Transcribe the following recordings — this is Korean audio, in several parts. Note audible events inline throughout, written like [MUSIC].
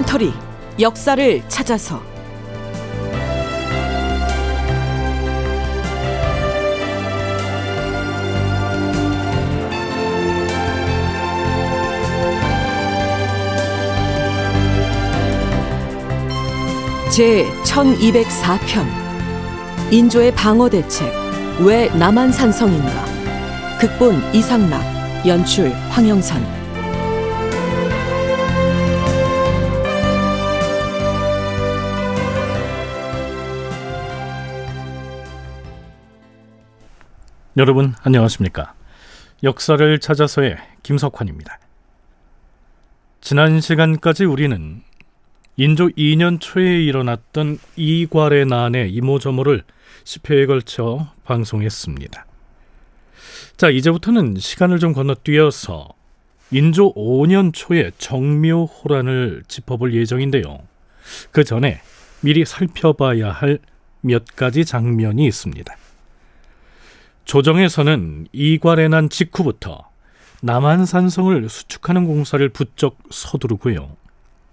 다큐멘터리 역사를 찾아서. 제 1204편 인조의 방어 대책 왜 남한산성인가? 극본 이상락 연출 황영선 여러분 안녕하십니까? 역사를 찾아서의 김석환입니다. 지난 시간까지 우리는 인조 2년 초에 일어났던 이괄의 난의 이모저모를 10회에 걸쳐 방송했습니다. 자, 이제부터는 시간을 좀 건너뛰어서 인조 5년 초의 정묘 호란을 짚어볼 예정인데요. 그 전에 미리 살펴봐야 할 몇 가지 장면이 있습니다. 조정에서는 이괄의 난 직후부터 남한산성을 수축하는 공사를 부쩍 서두르고요.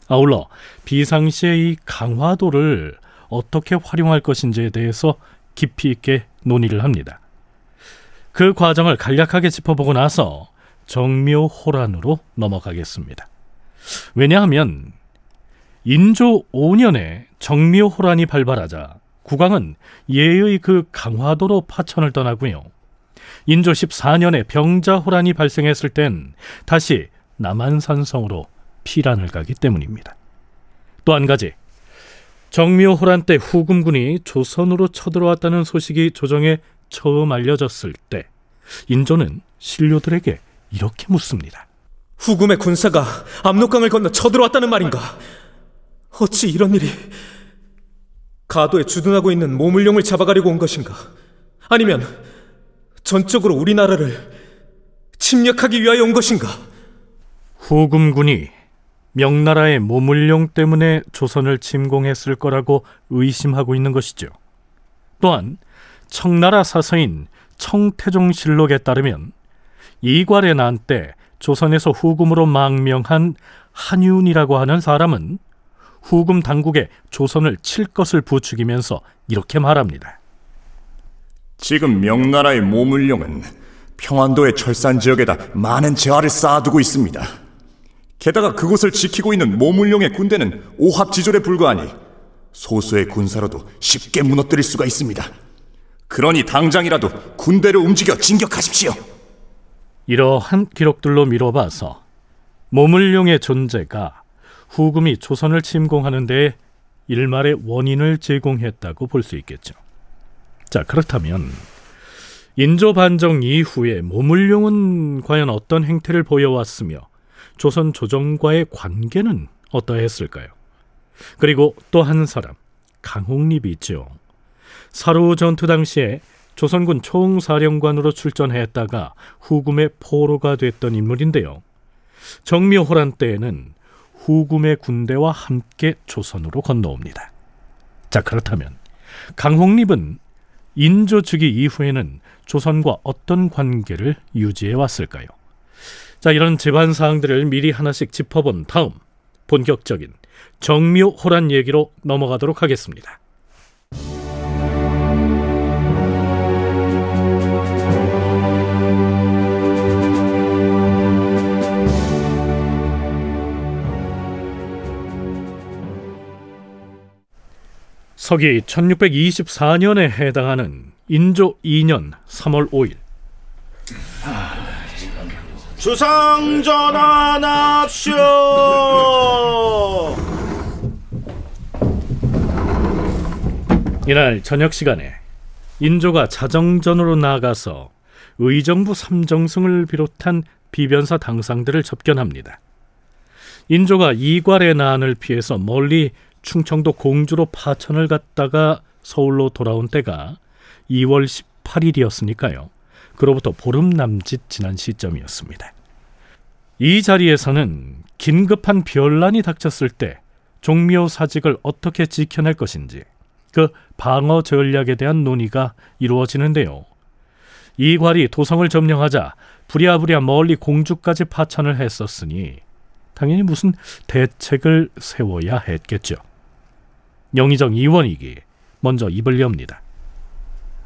아울러 비상시의 이 강화도를 어떻게 활용할 것인지에 대해서 깊이 있게 논의를 합니다. 그 과정을 간략하게 짚어보고 나서 정묘호란으로 넘어가겠습니다. 왜냐하면 인조 5년에 정묘호란이 발발하자 국왕은 예의 그 강화도로 파천을 떠나고요. 인조 14년에 병자호란이 발생했을 땐 다시 남한산성으로 피란을 가기 때문입니다. 또 한 가지 정묘호란 때 후금군이 조선으로 쳐들어왔다는 소식이 조정에 처음 알려졌을 때 인조는 신료들에게 이렇게 묻습니다. 후금의 군사가 압록강을 건너 쳐들어왔다는 말인가? 어찌 이런 일이 가도에 주둔하고 있는 모물룡을 잡아가려고 온 것인가? 아니면 전적으로 우리나라를 침략하기 위하여 온 것인가? 후금군이 명나라의 모물룡 때문에 조선을 침공했을 거라고 의심하고 있는 것이죠. 또한 청나라 사서인 청태종 실록에 따르면 이괄의 난 때 조선에서 후금으로 망명한 한윤이라고 하는 사람은 후금 당국에 조선을 칠 것을 부추기면서 이렇게 말합니다. 지금 명나라의 모물룡은 평안도의 철산 지역에다 많은 재화를 쌓아두고 있습니다. 게다가 그곳을 지키고 있는 모물룡의 군대는 오합지졸에 불과하니 소수의 군사로도 쉽게 무너뜨릴 수가 있습니다. 그러니 당장이라도 군대를 움직여 진격하십시오. 이러한 기록들로 미뤄봐서 모물룡의 존재가 후금이 조선을 침공하는 데 일말의 원인을 제공했다고 볼 수 있겠죠. 자, 그렇다면 인조 반정 이후에 모물룡은 과연 어떤 행태를 보여왔으며 조선 조정과의 관계는 어떠했을까요? 그리고 또 한 사람, 강홍립이 있죠. 사루 전투 당시에 조선군 총사령관으로 출전했다가 후금의 포로가 됐던 인물인데요. 정묘호란 때에는 후금의 군대와 함께 조선으로 건너옵니다. 자, 그렇다면 강홍립은 인조 즉위 이후에는 조선과 어떤 관계를 유지해 왔을까요? 자, 이런 집안 사항들을 미리 하나씩 짚어본 다음 본격적인 정묘호란 얘기로 넘어가도록 하겠습니다. 서기 1624년에 해당하는 인조 2년 3월 5일 주상 전환합시오. 이날 저녁 시간에 인조가 자정전으로 나아가서 의정부 삼정승을 비롯한 비변사 당상들을 접견합니다. 인조가 이괄의 난을 피해서 멀리 충청도 공주로 파천을 갔다가 서울로 돌아온 때가 2월 18일이었으니까요. 그로부터 보름 남짓 지난 시점이었습니다. 이 자리에서는 긴급한 변란이 닥쳤을 때 종묘 사직을 어떻게 지켜낼 것인지 그 방어 전략에 대한 논의가 이루어지는데요. 이괄이 도성을 점령하자 부랴부랴 멀리 공주까지 파천을 했었으니 당연히 무슨 대책을 세워야 했겠죠. 영의정 이원익이 먼저 입을 엽니다.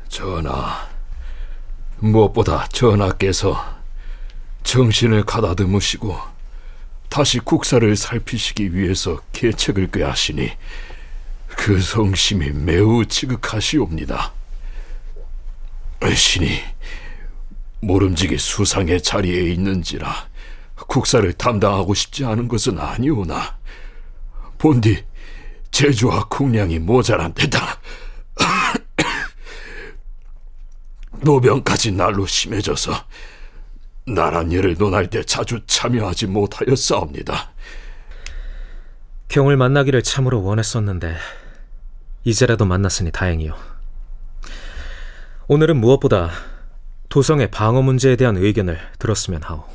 전하, 무엇보다 전하께서 정신을 가다듬으시고 다시 국사를 살피시기 위해서 계책을 꾀하시니 그 성심이 매우 지극하시옵니다. 신이 모름지기 수상의 자리에 있는지라 국사를 담당하고 싶지 않은 것은 아니오나 본디 제주와 국량이 모자란 데다 [COUGHS] 노병까지 날로 심해져서 나란 일을 논할 때 자주 참여하지 못하였사옵니다. 경을 만나기를 참으로 원했었는데 이제라도 만났으니 다행이요. 오늘은 무엇보다 도성의 방어 문제에 대한 의견을 들었으면 하오.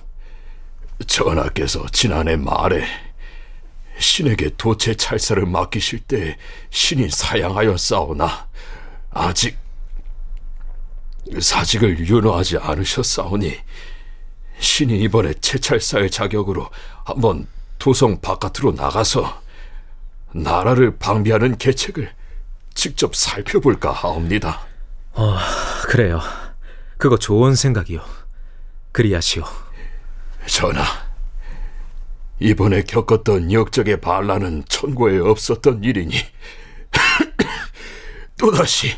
전하께서 지난해 말에 신에게 도체 찰사를 맡기실 때 신이 사양하여 싸우나 아직 사직을 윤호하지 않으셨사오니 신이 이번에 채찰사의 자격으로 한번 도성 바깥으로 나가서 나라를 방비하는 계책을 직접 살펴볼까 하옵니다. 어, 그래요. 그거 좋은 생각이요. 그리하시오. 전하, 이번에 겪었던 역적의 반란은 천고에 없었던 일이니 [COUGHS] 또다시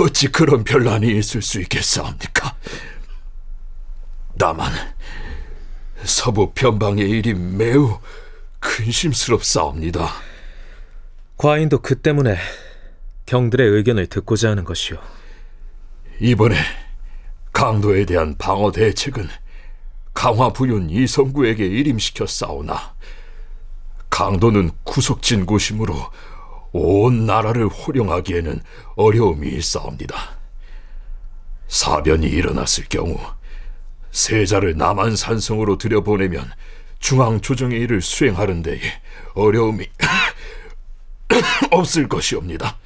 어찌 그런 변란이 있을 수 있겠사옵니까? 다만 서부 편방의 일이 매우 근심스럽사옵니다. 과인도 그 때문에 경들의 의견을 듣고자 하는 것이오. 이번에 강도에 대한 방어 대책은 강화 부윤 이성구에게 일임시켜 싸우나 강도는 구석진 곳이므로 온 나라를 호령하기에는 어려움이 있사옵니다. 사변이 일어났을 경우 세자를 남한 산성으로 들여보내면 중앙 조정의 일을 수행하는 데에 어려움이 [COUGHS] 없을 것이옵니다.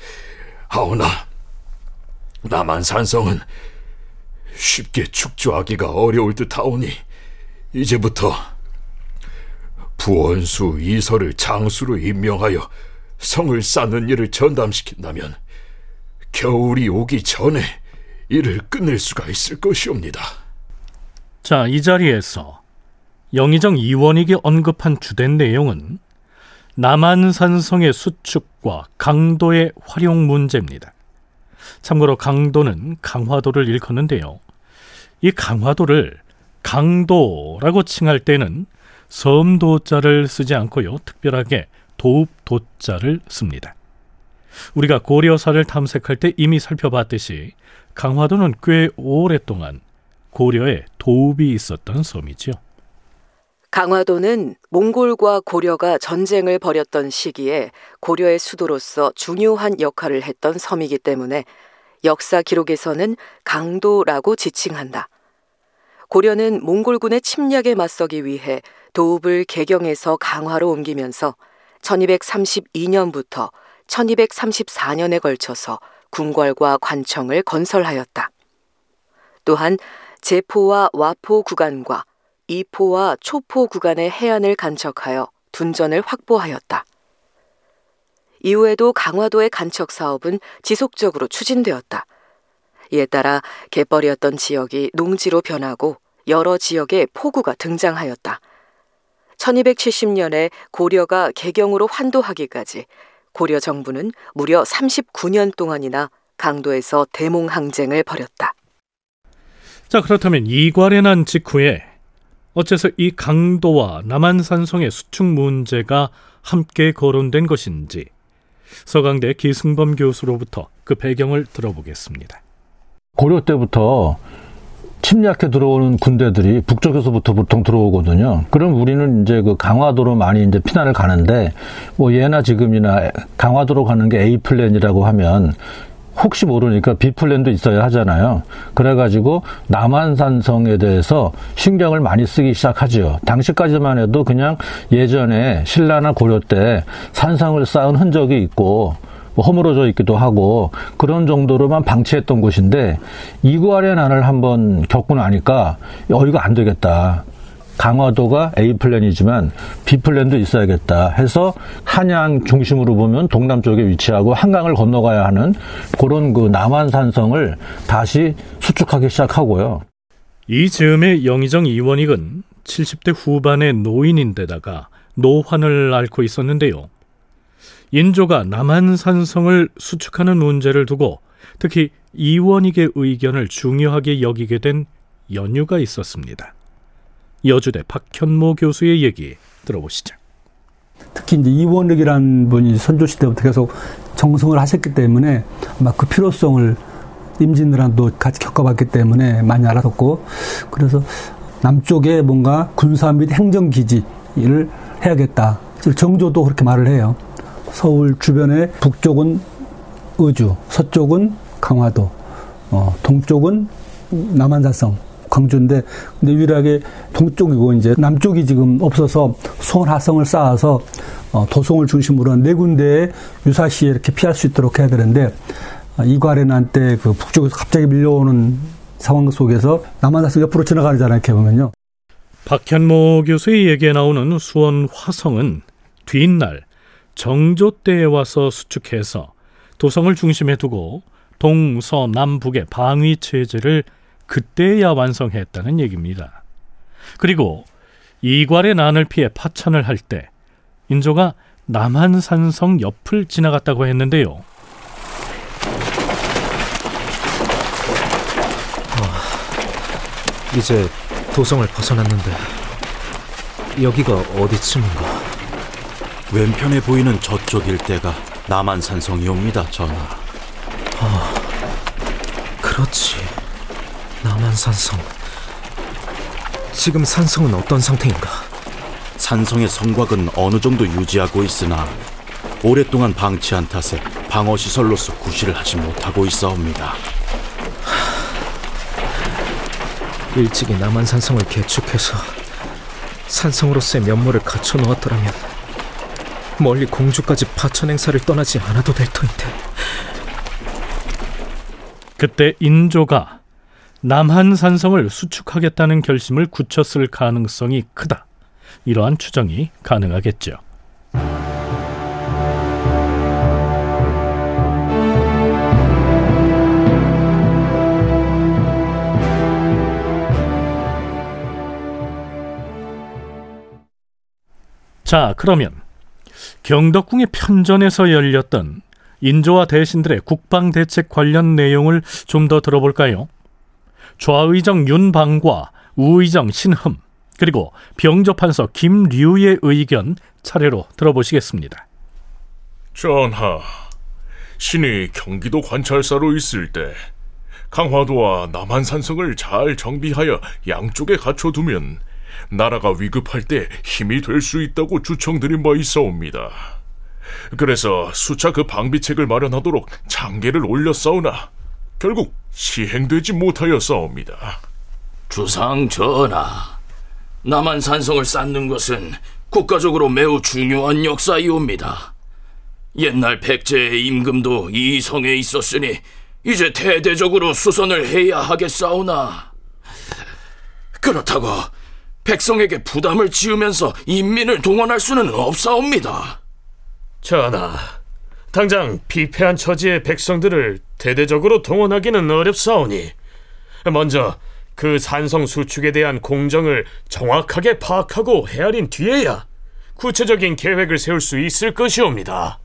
하오나 남한 산성은 쉽게 축조하기가 어려울 듯하오니 이제부터 부원수 이설을 장수로 임명하여 성을 쌓는 일을 전담시킨다면 겨울이 오기 전에 일을 끝낼 수가 있을 것이옵니다. 자, 이 자리에서 영의정 이원익이 언급한 주된 내용은 남한산성의 수축과 강도의 활용 문제입니다. 참고로 강도는 강화도를 일컫는데요. 이 강화도를 강도라고 칭할 때는 섬도자를 쓰지 않고요. 특별하게 도읍도자를 씁니다. 우리가 고려사를 탐색할 때 이미 살펴봤듯이 강화도는 꽤 오랫동안 고려에 도읍이 있었던 섬이지요. 강화도는 몽골과 고려가 전쟁을 벌였던 시기에 고려의 수도로서 중요한 역할을 했던 섬이기 때문에 역사 기록에서는 강도라고 지칭한다. 고려는 몽골군의 침략에 맞서기 위해 도읍을 개경에서 강화로 옮기면서 1232년부터 1234년에 걸쳐서 궁궐과 관청을 건설하였다. 또한 제포와 와포 구간과 이포와 초포 구간의 해안을 간척하여 둔전을 확보하였다. 이후에도 강화도의 간척 사업은 지속적으로 추진되었다. 이에 따라 갯벌이었던 지역이 농지로 변하고 여러 지역에 포구가 등장하였다. 1270년에 고려가 개경으로 환도하기까지 고려 정부는 무려 39년 동안이나 강도에서 대몽항쟁을 벌였다. 자, 그렇다면 이괄에 난 직후에 어째서 이 강도와 남한산성의 수축 문제가 함께 거론된 것인지 서강대 기승범 교수로부터 그 배경을 들어보겠습니다. 고려 때부터 침략해 들어오는 군대들이 북쪽에서부터 보통 들어오거든요. 그럼 우리는 이제 그 강화도로 많이 이제 피난을 가는데 뭐 예나 지금이나 강화도로 가는 게 A 플랜이라고 하면 혹시 모르니까 B 플랜도 있어야 하잖아요. 그래가지고 남한산성에 대해서 신경을 많이 쓰기 시작하죠. 당시까지만 해도 그냥 예전에 신라나 고려 때 산성을 쌓은 흔적이 있고 뭐 허물어져 있기도 하고 그런 정도로만 방치했던 곳인데 이구아의 난을 한번 겪고 나니까 어 이거 안 되겠다. 강화도가 A 플랜이지만 B 플랜도 있어야겠다 해서 한양 중심으로 보면 동남 쪽에 위치하고 한강을 건너가야 하는 그런 그 남한 산성을 다시 수축하기 시작하고요. 이 즈음에 영의정 이원익은 70대 후반의 노인인데다가 노환을 앓고 있었는데요. 인조가 남한산성을 수축하는 문제를 두고 특히 이원익의 의견을 중요하게 여기게 된 연유가 있었습니다. 여주대 박현모 교수의 얘기 들어보시죠. 특히 이제 이원익이라는 분이 선조 시대부터 계속 정성을 하셨기 때문에 아마 그 필요성을 임진왜란도 같이 겪어봤기 때문에 많이 알아듣고 그래서 남쪽에 뭔가 군사 및 행정 기지를 해야겠다. 정조도 그렇게 말을 해요. 서울 주변에 북쪽은 의주, 서쪽은 강화도, 어, 동쪽은 남한산성, 광주인데 근데 유일하게 동쪽이고 이제 남쪽이 지금 없어서 송하성을 쌓아서 어, 도성을 중심으로 한 네 군데에 유사시에 이렇게 피할 수 있도록 해야 되는데 어, 이괄해난 때 그 북쪽에서 갑자기 밀려오는 상황 속에서 남한산성 옆으로 지나가잖아요. 이렇게 보면요. 박현모 교수의 얘기에 나오는 수원 화성은 뒷날 정조 때에 와서 수축해서 도성을 중심에 두고 동서남북의 방위 체제를 그때야 완성했다는 얘기입니다. 그리고 이괄의 난을 피해 파천을 할 때 인조가 남한산성 옆을 지나갔다고 했는데요. 이제 도성을 벗어났는데 여기가 어디쯤인가? 왼편에 보이는 저쪽 일대가 남한산성이옵니다, 전하. 그렇지. 남한산성. 지금 산성은 어떤 상태인가? 산성의 성곽은 어느 정도 유지하고 있으나 오랫동안 방치한 탓에 방어 시설로서 구실을 하지 못하고 있사옵니다. 일찍이 남한산성을 개축해서 산성으로서의 면모를 갖춰 놓았더라면 멀리 공주까지 파천 행사를 떠나지 않아도 될 터인데. 그때 인조가 남한 산성을 수축하겠다는 결심을 굳혔을 가능성이 크다. 이러한 추정이 가능하겠죠. 자, 그러면 경덕궁의 편전에서 열렸던 인조와 대신들의 국방 대책 관련 내용을 좀 더 들어볼까요? 좌의정 윤방과 우의정 신흠 그리고 병조판서 김류의 의견 차례로 들어보시겠습니다. 전하, 신이 경기도 관찰사로 있을 때 강화도와 남한산성을 잘 정비하여 양쪽에 갖춰두면 나라가 위급할 때 힘이 될 수 있다고 주청드린 바 있사옵니다. 그래서 수차 그 방비책을 마련하도록 장계를 올렸사오나 결국 시행되지 못하였사옵니다. 주상 전하, 남한 산성을 쌓는 것은 국가적으로 매우 중요한 역사이옵니다. 옛날 백제의 임금도 이 성에 있었으니 이제 대대적으로 수선을 해야 하겠사오나 그렇다고 백성에게 부담을 지으면서 인민을 동원할 수는 없사옵니다. 전하, 당장 피폐한 처지의 백성들을 대대적으로 동원하기는 어렵사오니 먼저 그 산성 수축에 대한 공정을 정확하게 파악하고 헤아린 뒤에야 구체적인 계획을 세울 수 있을 것이옵니다.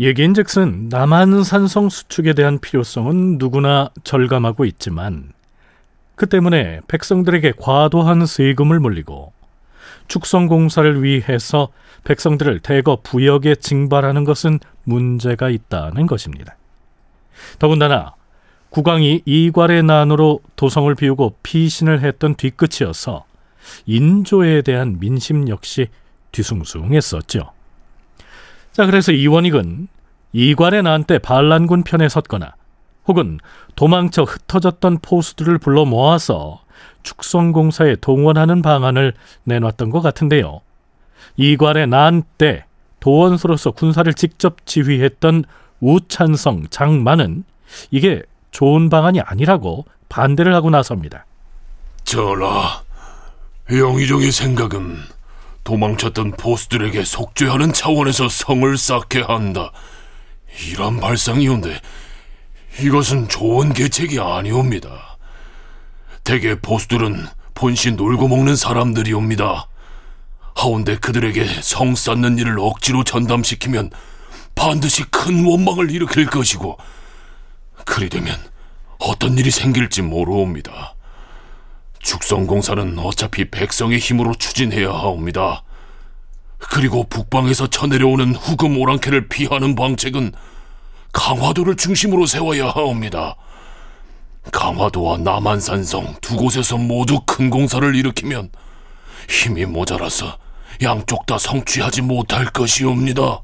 얘기인즉슨 남한 산성 수축에 대한 필요성은 누구나 절감하고 있지만 그 때문에 백성들에게 과도한 세금을 물리고 축성 공사를 위해서 백성들을 대거 부역에 징발하는 것은 문제가 있다는 것입니다. 더군다나 국왕이 이괄의 난으로 도성을 비우고 피신을 했던 뒤끝이어서 인조에 대한 민심 역시 뒤숭숭했었죠. 자, 그래서 이원익은 이괄의 난 때 반란군 편에 섰거나 혹은 도망쳐 흩어졌던 포수들을 불러 모아서 축성공사에 동원하는 방안을 내놨던 것 같은데요. 이괄의 난 때 도원수로서 군사를 직접 지휘했던 우찬성 장만은 이게 좋은 방안이 아니라고 반대를 하고 나섭니다. 전하, 영의정의 생각은 도망쳤던 보스들에게 속죄하는 차원에서 성을 쌓게 한다. 이런 발상이온데 이것은 좋은 계책이 아니옵니다. 대개 보스들은 본신 놀고 먹는 사람들이옵니다. 하운데 그들에게 성 쌓는 일을 억지로 전담시키면 반드시 큰 원망을 일으킬 것이고 그리 되면 어떤 일이 생길지 모르옵니다. 축성공사는 어차피 백성의 힘으로 추진해야 하옵니다. 그리고 북방에서 쳐내려오는 후금 오랑캐를 피하는 방책은 강화도를 중심으로 세워야 하옵니다. 강화도와 남한산성 두 곳에서 모두 큰 공사를 일으키면 힘이 모자라서 양쪽 다 성취하지 못할 것이옵니다.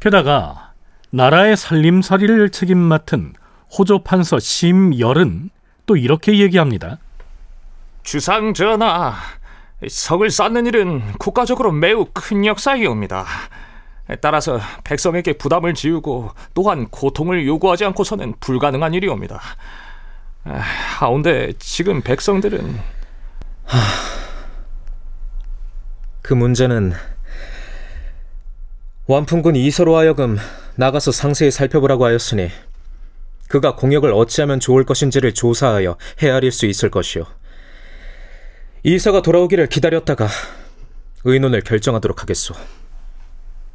게다가 나라의 살림살이를 책임 맡은 호조 판서 심열은 또 이렇게 얘기합니다. 주상 전하, 성을 쌓는 일은 국가적으로 매우 큰 역사이옵니다. 따라서 백성에게 부담을 지우고 또한 고통을 요구하지 않고서는 불가능한 일이옵니다. 하운데 지금 백성들은 그 문제는 완풍군 이서로 하여금 나가서 상세히 살펴보라고 하였으니 그가 공역을 어찌하면 좋을 것인지를 조사하여 헤아릴 수 있을 것이오. 이서가 돌아오기를 기다렸다가 의논을 결정하도록 하겠소.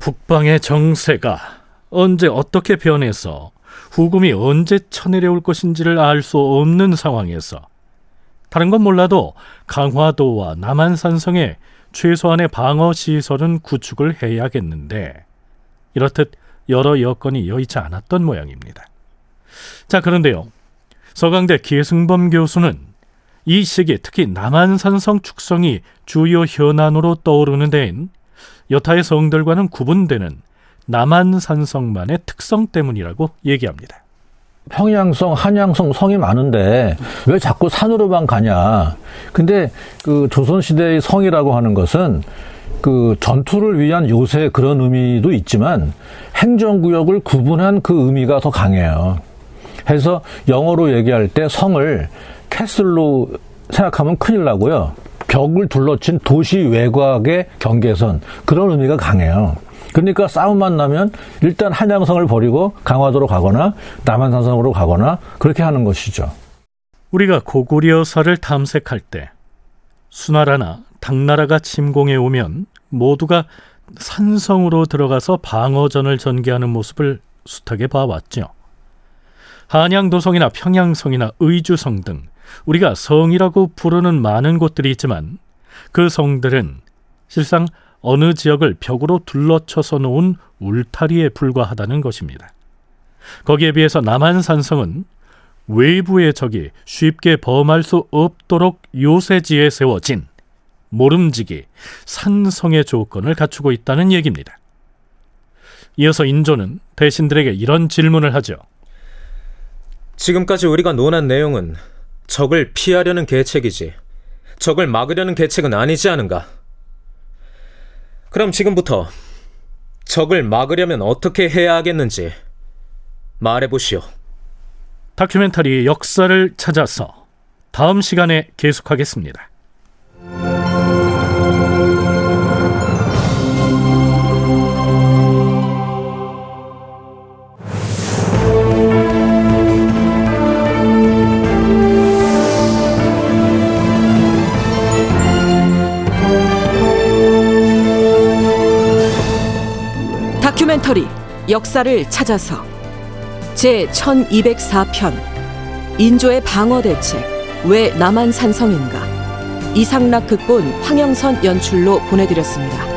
북방의 정세가 언제 어떻게 변해서 후금이 언제 쳐내려올 것인지를 알 수 없는 상황에서 다른 건 몰라도 강화도와 남한산성에 최소한의 방어 시설은 구축을 해야겠는데 이렇듯 여러 여건이 여의치 않았던 모양입니다. 자 그런데요. 서강대 기승범 교수는 이 시기 특히 남한산성 축성이 주요 현안으로 떠오르는 데엔 여타의 성들과는 구분되는 남한산성만의 특성 때문이라고 얘기합니다. 평양성, 한양성 성이 많은데 왜 자꾸 산으로만 가냐? 근데 그 조선시대의 성이라고 하는 것은 그 전투를 위한 요새 그런 의미도 있지만 행정구역을 구분한 그 의미가 더 강해요. 해서 영어로 얘기할 때 성을 캐슬로 생각하면 큰일 나고요. 벽을 둘러친 도시 외곽의 경계선 그런 의미가 강해요. 그러니까 싸움만 나면 일단 한양성을 버리고 강화도로 가거나 남한산성으로 가거나 그렇게 하는 것이죠. 우리가 고구려사를 탐색할 때 수나라나 당나라가 침공해 오면 모두가 산성으로 들어가서 방어전을 전개하는 모습을 숱하게 봐왔죠. 한양도성이나 평양성이나 의주성 등 우리가 성이라고 부르는 많은 곳들이 있지만 그 성들은 실상 어느 지역을 벽으로 둘러쳐서 놓은 울타리에 불과하다는 것입니다. 거기에 비해서 남한산성은 외부의 적이 쉽게 범할 수 없도록 요새지에 세워진 모름지기 산성의 조건을 갖추고 있다는 얘기입니다. 이어서 인조는 대신들에게 이런 질문을 하죠. 지금까지 우리가 논한 내용은 적을 피하려는 계책이지 적을 막으려는 계책은 아니지 않은가? 그럼 지금부터 적을 막으려면 어떻게 해야 하겠는지 말해보시오. 다큐멘터리 역사를 찾아서 다음 시간에 계속하겠습니다. 역사를 찾아서 제 1204편 인조의 방어 대책 왜 남한 산성인가 이상락 극본 황영선 연출로 보내드렸습니다.